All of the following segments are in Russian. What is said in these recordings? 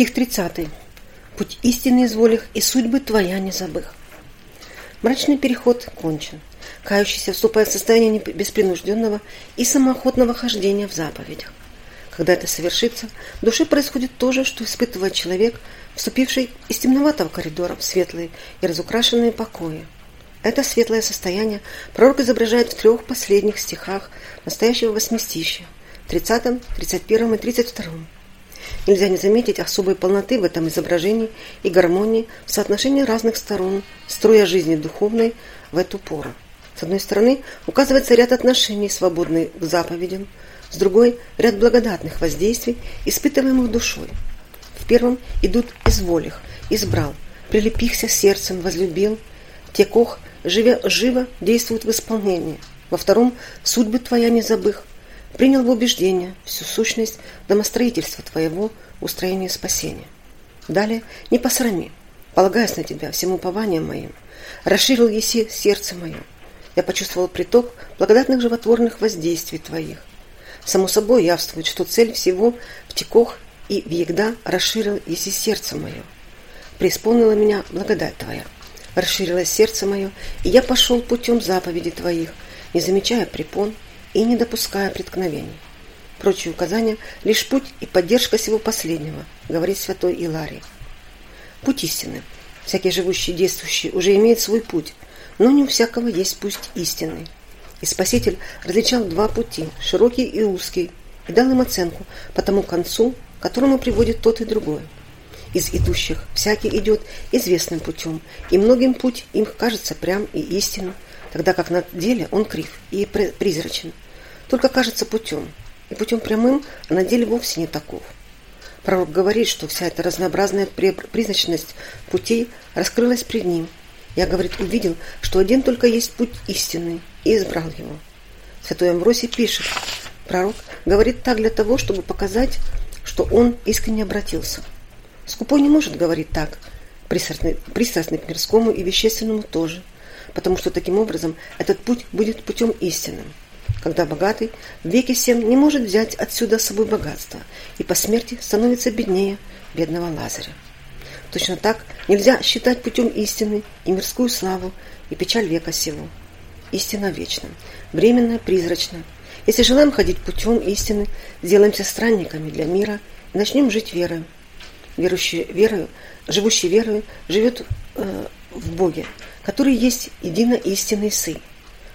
Стих 30. Путь истины изволих, и судьбы твоя не забых. Мрачный переход кончен. Кающийся вступает в состояние беспринужденного и самоохотного хождения в заповедях. Когда это совершится, в душе происходит то же, что испытывает человек, вступивший из темноватого коридора в светлые и разукрашенные покои. Это светлое состояние пророк изображает в трех последних стихах настоящего восьмистища, 30, 31 и 32. Нельзя не заметить особой полноты в этом изображении и гармонии в соотношении разных сторон, строя жизни духовной в эту пору. С одной стороны, указывается ряд отношений, свободный к заповедям, с другой – ряд благодатных воздействий, испытываемых душой. В первом идут «изволих», «избрал», «прилепихся сердцем», «возлюбил», «текох», живя, «живо» действует в исполнении. Во втором «судьбы твоя не забых», принял в убеждение всю сущность домостроительства твоего, устроения спасения. Далее «не посрами», полагаясь на тебя всему упованием моим, расширил еси сердце мое, я почувствовал приток благодатных животворных воздействий Твоих. Само собой явствует, что цель всего в текох и в егда расширил еси сердце мое. Преисполнила меня благодать Твоя. Расширилось сердце мое, и я пошел путем заповедей Твоих, не замечая препон и не допуская преткновений. Прочие указания – лишь путь и поддержка всего последнего, говорит святой Иларий. Путь истины. Всякий живущий и действующий уже имеет свой путь – но не у всякого есть путь истинный. И Спаситель различал два пути, широкий и узкий, и дал им оценку по тому концу, к которому приводит тот и другой. Из идущих всякий идет известным путем, и многим путь им кажется прям и истинным, тогда как на деле он крив и призрачен. Только кажется путем, и путем прямым, а на деле вовсе не таков. Пророк говорит, что вся эта разнообразная призрачность путей раскрылась пред ним – я, говорит, увидел, что один только есть путь истинный, и избрал его. Святой Амвросий пишет, пророк говорит так для того, чтобы показать, что он искренне обратился. Скупой не может говорить так, пристрастный, пристрастный к мирскому и вещественному тоже, потому что таким образом этот путь будет путем истинным. Когда богатый в веке всем не может взять отсюда с собой богатство и по смерти становится беднее бедного Лазаря. Точно так нельзя считать путем истины и мирскую славу, и печаль века сего. Истина вечна, временная, призрачна. Если желаем ходить путем истины, сделаемся странниками для мира и начнем жить верой. Верующий верою, живущий верою живет э, в Боге, который есть едино истинный Сын,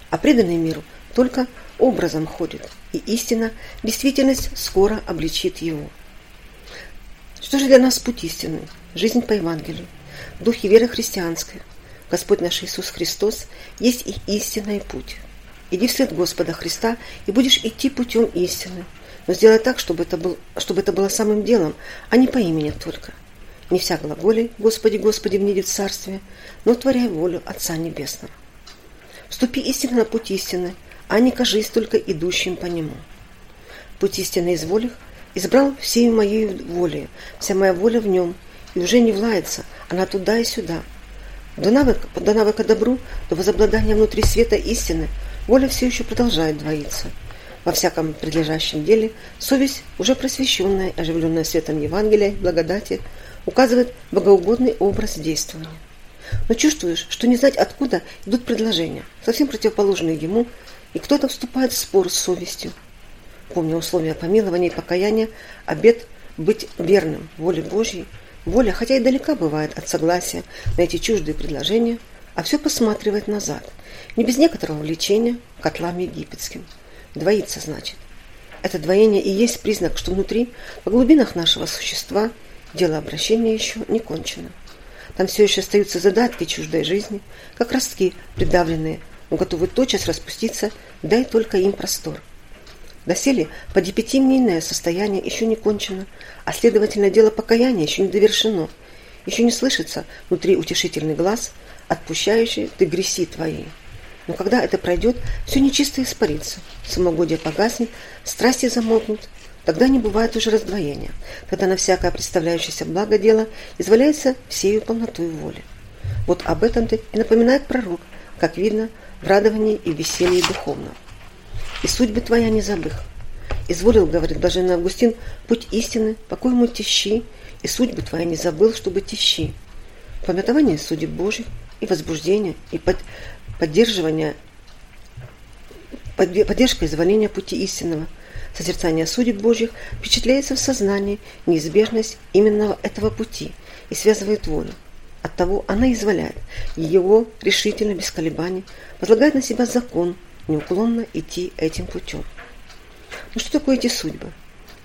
а преданный миру только образом ходит, и истина, действительность скоро обличит его. Что же для нас путь истины? Жизнь по Евангелию. В духе веры христианской. Господь наш Иисус Христос есть и истинный путь. Иди вслед Господа Христа и будешь идти путем истины. Но сделай так, чтобы это, был, чтобы это было самым делом, а не по имени только. Не вся глаголей «Господи, Господи, мне в царствие», но творяй волю Отца Небесного. Вступи истинно на путь истины, а не кажись только идущим по нему. Путь истины изволих избрал всей моей волей, вся моя воля в нем, и уже не влается, она туда и сюда. До навыка, до навыка добру, до возобладания внутри света истины, воля все еще продолжает двоиться. Во всяком предлежащем деле совесть, уже просвещенная, оживленная светом Евангелия благодати, указывает богоугодный образ действования. Но чувствуешь, что не знать откуда идут предложения, совсем противоположные ему, и кто-то вступает в спор с совестью, помня условия помилования и покаяния, обет быть верным воле Божьей, воля, хотя и далека бывает от согласия на эти чуждые предложения, а все посматривает назад, не без некоторого влечения котлам египетским. Двоится, значит. Это двоение и есть признак, что внутри, по глубинах нашего существа, дело обращения еще не кончено. Там все еще остаются задатки чуждой жизни, как ростки, придавленные, но готовы тотчас распуститься, дай только им простор – Доселе подепетимнейное состояние еще не кончено, а следовательно дело покаяния еще не довершено. Еще не слышится внутри утешительный глаз, отпущающий ты греси твои. Но когда это пройдет, все нечисто испарится, самогодие погаснет, страсти замолкнут, тогда не бывает уже раздвоения, тогда на всякое представляющееся благо дело изваляется всею полнотой воли. Вот об этом-то и напоминает пророк, как видно в радовании и веселье духовного и судьбы твоя не забых. Изволил, говорит блаженный Августин, путь истины, по коему тещи, и судьбы твои не забыл, чтобы тищи. Пометование судеб Божьих и возбуждение, и под, поддерживание, под, поддержка изволения пути истинного, созерцание судеб Божьих впечатляется в сознании неизбежность именно этого пути и связывает волю. Оттого она изволяет его решительно, без колебаний, возлагает на себя закон, неуклонно идти этим путем. Но что такое эти судьбы?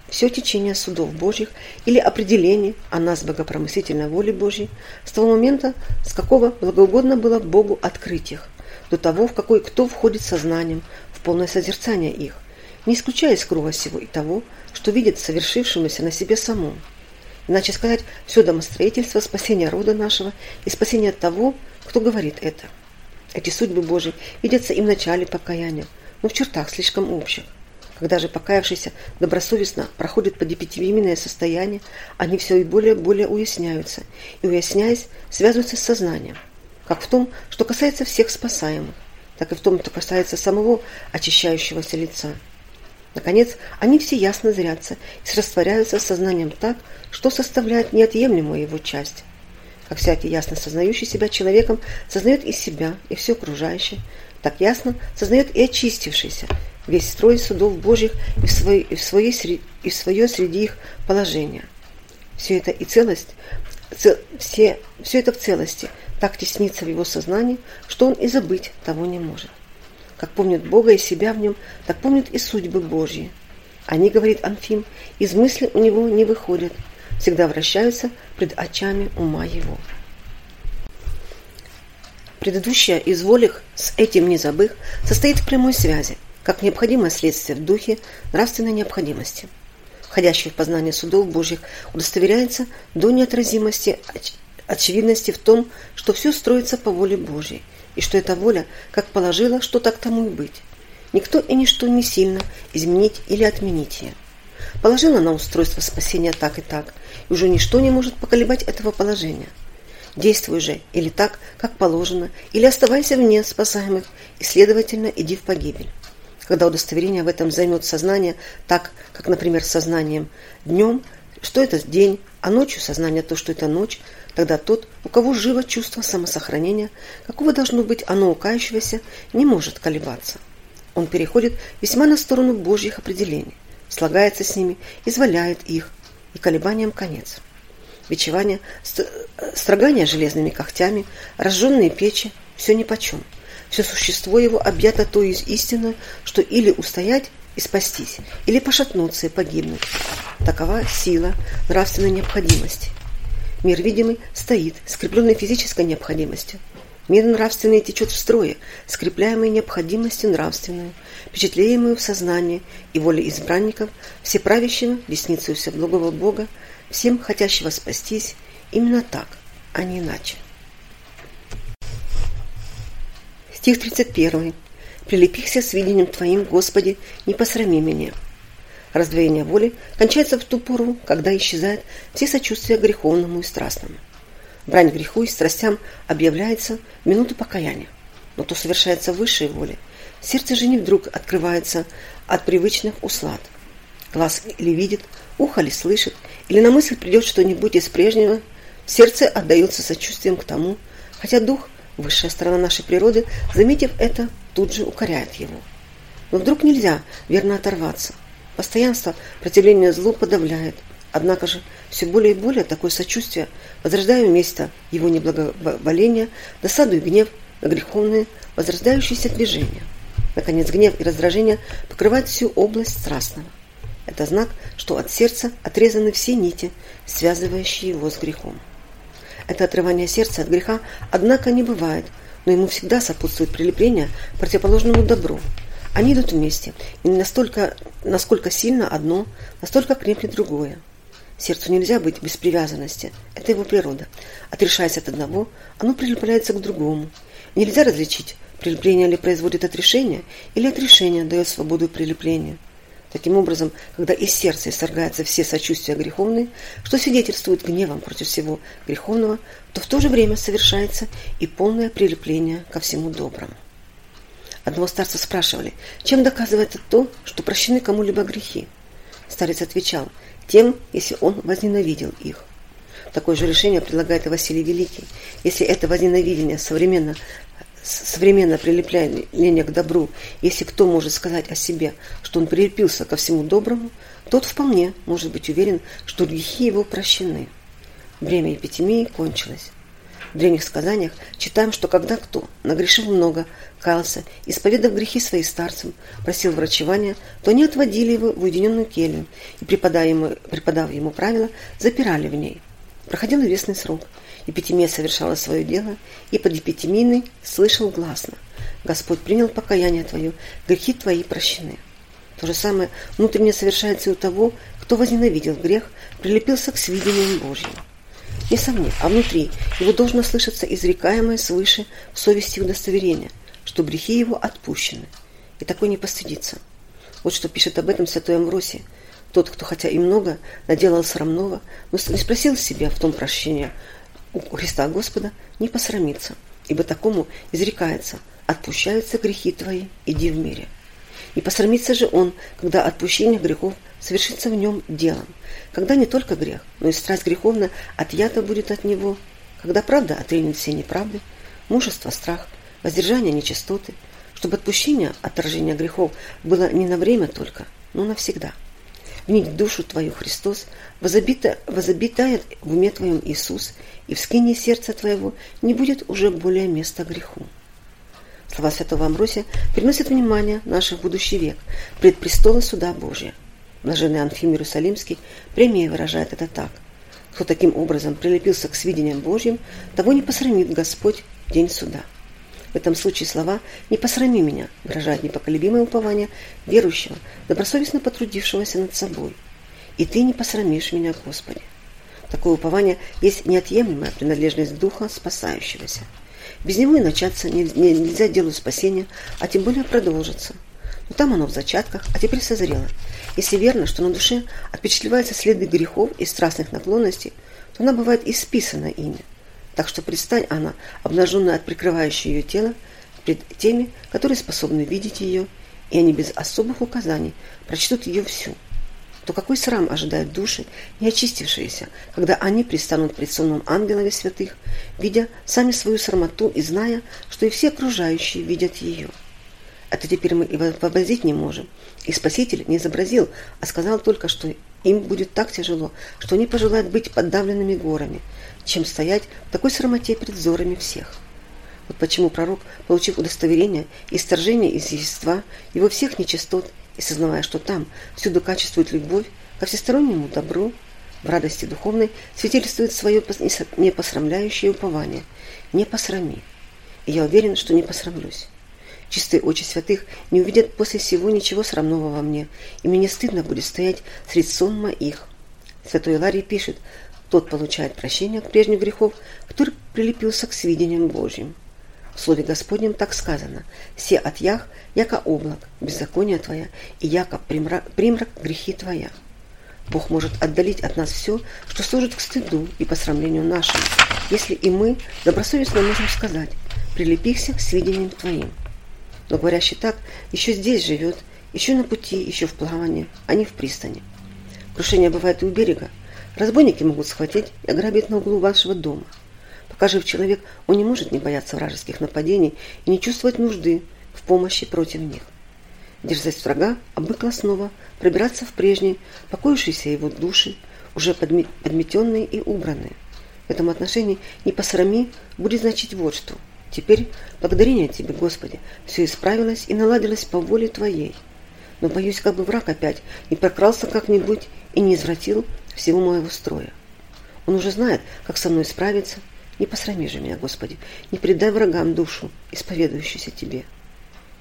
Все течение судов Божьих или определение о нас богопромыслительной воли Божьей с того момента, с какого благоугодно было Богу открыть их, до того, в какой кто входит сознанием в полное созерцание их, не исключая из всего и того, что видит совершившемуся на себе самом. Иначе сказать, все домостроительство спасения рода нашего и спасения того, кто говорит это. Эти судьбы Божьи видятся и в начале покаяния, но в чертах слишком общих. Когда же покаявшийся добросовестно проходит под эпидемийное состояние, они все и более и более уясняются, и, уясняясь, связываются с сознанием, как в том, что касается всех спасаемых, так и в том, что касается самого очищающегося лица. Наконец, они все ясно зрятся и растворяются сознанием так, что составляет неотъемлемую его часть. Как всякий ясно сознающий себя человеком сознает и себя, и все окружающее, так ясно сознает и очистившийся, весь строй судов Божьих и в, свой, и в, своей, и в свое среди их положение. Все это и целость, цел, все, все это в целости так теснится в его сознании, что он и забыть того не может. Как помнит Бога и себя в нем, так помнит и судьбы Божьи. Они, говорит Анфим, из мысли у него не выходят, всегда вращаются пред очами ума его. Предыдущее из волих с этим не забых состоит в прямой связи – как необходимое следствие в духе нравственной необходимости. Входящий в познание судов Божьих удостоверяется до неотразимости очевидности в том, что все строится по воле Божьей, и что эта воля как положила, что так тому и быть. Никто и ничто не сильно изменить или отменить ее. Положила на устройство спасения так и так, и уже ничто не может поколебать этого положения. Действуй же или так, как положено, или оставайся вне спасаемых, и, следовательно, иди в погибель когда удостоверение в этом займет сознание, так как, например, сознанием днем, что это день, а ночью сознание то, что это ночь, тогда тот, у кого живо чувство самосохранения, какого должно быть оно у не может колебаться. Он переходит весьма на сторону Божьих определений, слагается с ними, изваляет их, и колебаниям конец. Бичевание, строгание железными когтями, разжженные печи – все нипочем – все существо его объято той из истины, что или устоять и спастись, или пошатнуться и погибнуть. Такова сила нравственной необходимости. Мир видимый стоит, скрепленный физической необходимостью. Мир нравственный течет в строе, скрепляемый необходимостью нравственную, впечатляемую в сознании и воле избранников, всеправящего, десницею благого Бога, всем хотящего спастись, именно так, а не иначе. Стих 31. «Прилепихся с видением Твоим, Господи, не посрами меня». Раздвоение воли кончается в ту пору, когда исчезает все сочувствия греховному и страстному. Брань греху и страстям объявляется в минуту покаяния, но то совершается в высшей воле. Сердце же не вдруг открывается от привычных услад. Глаз или видит, ухо ли слышит, или на мысль придет что-нибудь из прежнего, сердце отдается сочувствием к тому, хотя дух – Высшая сторона нашей природы, заметив это, тут же укоряет его. Но вдруг нельзя верно оторваться. Постоянство противления злу подавляет. Однако же все более и более такое сочувствие, возрождая вместо его неблаговоления, досаду и гнев на греховные, возрождающиеся движения. Наконец, гнев и раздражение покрывают всю область страстного. Это знак, что от сердца отрезаны все нити, связывающие его с грехом. Это отрывание сердца от греха, однако, не бывает, но ему всегда сопутствует прилепление к противоположному добру. Они идут вместе, и настолько, насколько сильно одно, настолько крепнет другое. Сердцу нельзя быть без привязанности, это его природа. Отрешаясь от одного, оно прилепляется к другому. Нельзя различить, прилепление ли производит отрешение, или отрешение дает свободу прилеплению. Таким образом, когда из сердца исторгаются все сочувствия греховные, что свидетельствует гневом против всего греховного, то в то же время совершается и полное прилепление ко всему доброму. Одного старца спрашивали, чем доказывает это то, что прощены кому-либо грехи. Старец отвечал, тем, если он возненавидел их. Такое же решение предлагает и Василий Великий. Если это возненавидение современно современно прилепление к добру, если кто может сказать о себе, что он прилепился ко всему доброму, тот вполне может быть уверен, что грехи его прощены. Время эпидемии кончилось. В древних сказаниях читаем, что когда кто нагрешил много, каялся, исповедав грехи своим старцам, просил врачевания, то они отводили его в уединенную келью и, преподав ему, ему правила, запирали в ней. Проходил известный срок. Епитемия совершала свое дело, и под епитемийной слышал гласно. Господь принял покаяние твое, грехи твои прощены. То же самое внутренне совершается и у того, кто возненавидел грех, прилепился к свидениям Божьим. Несомненно, а внутри его должно слышаться изрекаемое свыше в совести удостоверение, что грехи его отпущены, и такой не постыдится. Вот что пишет об этом святой Амвросий. Тот, кто хотя и много наделал срамного, но не спросил себя в том прощения у Христа Господа, не посрамится, ибо такому изрекается «отпущаются грехи твои, иди в мире». И посрамится же он, когда отпущение грехов совершится в нем делом, когда не только грех, но и страсть греховная отъята будет от него, когда правда отринет все неправды, мужество, страх, воздержание нечистоты, чтобы отпущение отражения грехов было не на время только, но навсегда. Вник душу твою Христос, возобита, возобитает в уме твоем Иисус, и в скине сердца твоего не будет уже более места греху. Слова святого Амбросия приносят внимание наших будущий век, пред престола суда Божия. Блаженный Анфим Иерусалимский прямее выражает это так. Кто таким образом прилепился к свидениям Божьим, того не посрамит Господь в день суда. В этом случае слова «не посрами меня» выражают непоколебимое упование верующего, добросовестно потрудившегося над собой. «И ты не посрамишь меня, Господи». Такое упование есть неотъемлемая принадлежность Духа спасающегося. Без него и начаться нельзя делу спасения, а тем более продолжиться. Но там оно в зачатках, а теперь созрело. Если верно, что на душе отпечатлеваются следы грехов и страстных наклонностей, то она бывает исписана ими. Так что предстань она, обнаженная от прикрывающего ее тела, пред теми, которые способны видеть ее, и они без особых указаний прочтут ее всю. То какой срам ожидает души, не очистившиеся, когда они пристанут пред сонмом ангелов святых, видя сами свою срамоту и зная, что и все окружающие видят ее. Это теперь мы и вообразить не можем. И Спаситель не изобразил, а сказал только, что им будет так тяжело, что они пожелают быть подавленными горами, чем стоять в такой срамоте пред взорами всех. Вот почему пророк, получив удостоверение и сторжение из естества его всех нечистот, и сознавая, что там всюду качествует любовь ко всестороннему добру, в радости духовной свидетельствует свое непосрамляющее упование «Не посрами». И я уверен, что не посрамлюсь. Чистые очи святых не увидят после всего ничего срамного во мне, и мне не стыдно будет стоять среди сонма их. Святой Ларий пишет, тот получает прощение от прежних грехов, который прилепился к свидениям Божьим. В Слове Господнем так сказано, «Все от ях, яко облак, беззаконие Твоя, и яко примрак, примрак грехи Твоя». Бог может отдалить от нас все, что служит к стыду и посрамлению нашему, если и мы добросовестно можем сказать «прилепихся к свидениям Твоим». Но говорящий так еще здесь живет, еще на пути, еще в плавании, а не в пристани. Крушение бывает и у берега. Разбойники могут схватить и ограбить на углу вашего дома. Пока жив человек, он не может не бояться вражеских нападений и не чувствовать нужды в помощи против них. Дерзость врага обыкла снова пробираться в прежние, покоившиеся его души, уже подметенные и убранные. В этом отношении «не посрами» будет значить вот что – Теперь, благодарение Тебе, Господи, все исправилось и наладилось по воле Твоей. Но боюсь, как бы враг опять не прокрался как-нибудь и не извратил всего моего строя. Он уже знает, как со мной справиться. Не посрами же меня, Господи, не предай врагам душу, исповедующуюся Тебе.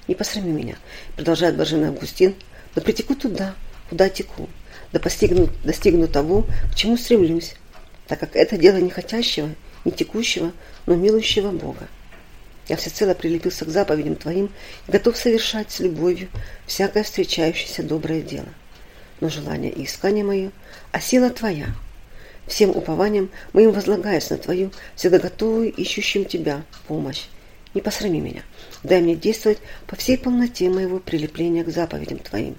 Не посрами меня, продолжает блаженный Августин, да притеку туда, куда теку, да постигну, достигну того, к чему стремлюсь, так как это дело не хотящего, не текущего, но милующего Бога. Я всецело прилепился к заповедям Твоим и готов совершать с любовью всякое встречающееся доброе дело. Но желание и искание мое, а сила Твоя. Всем упованием моим возлагаясь на Твою, всегда готовую ищущим Тебя помощь. Не посрами меня, дай мне действовать по всей полноте моего прилепления к заповедям Твоим.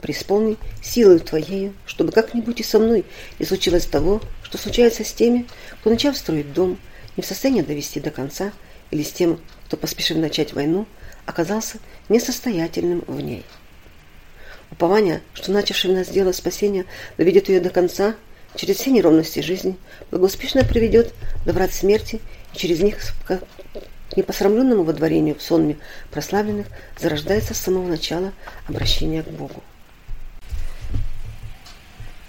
преисполни силою Твоею, чтобы как-нибудь и со мной не случилось того, что случается с теми, кто, начав строить дом, не в состоянии довести до конца, или с тем, кто, поспешив начать войну, оказался несостоятельным в ней. Упование, что начавший в нас дело спасения доведет ее до конца, через все неровности жизни, благоуспешно приведет до врат смерти и через них к непосрамленному водворению в сонме прославленных зарождается с самого начала обращение к Богу.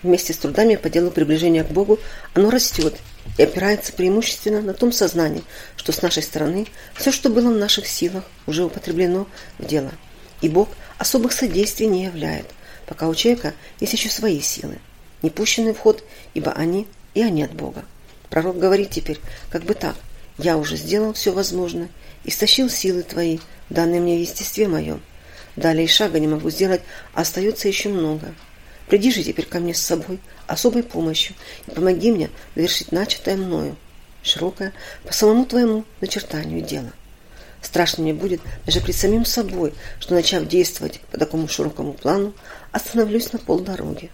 Вместе с трудами по делу приближения к Богу оно растет и опирается преимущественно на том сознании, что с нашей стороны все, что было в наших силах, уже употреблено в дело. И Бог особых содействий не являет, пока у человека есть еще свои силы, не пущенные в ход, ибо они и они от Бога. Пророк говорит теперь, как бы так, «Я уже сделал все возможное, истощил силы твои, данные мне в естестве моем. Далее шага не могу сделать, а остается еще много. Приди же теперь ко мне с собой, особой помощью, и помоги мне завершить начатое мною, широкое, по самому твоему начертанию дело. Страшно мне будет даже пред самим собой, что, начав действовать по такому широкому плану, остановлюсь на полдороги.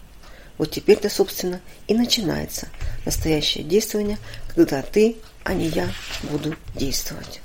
Вот теперь-то, собственно, и начинается настоящее действование, когда ты, а не я, буду действовать.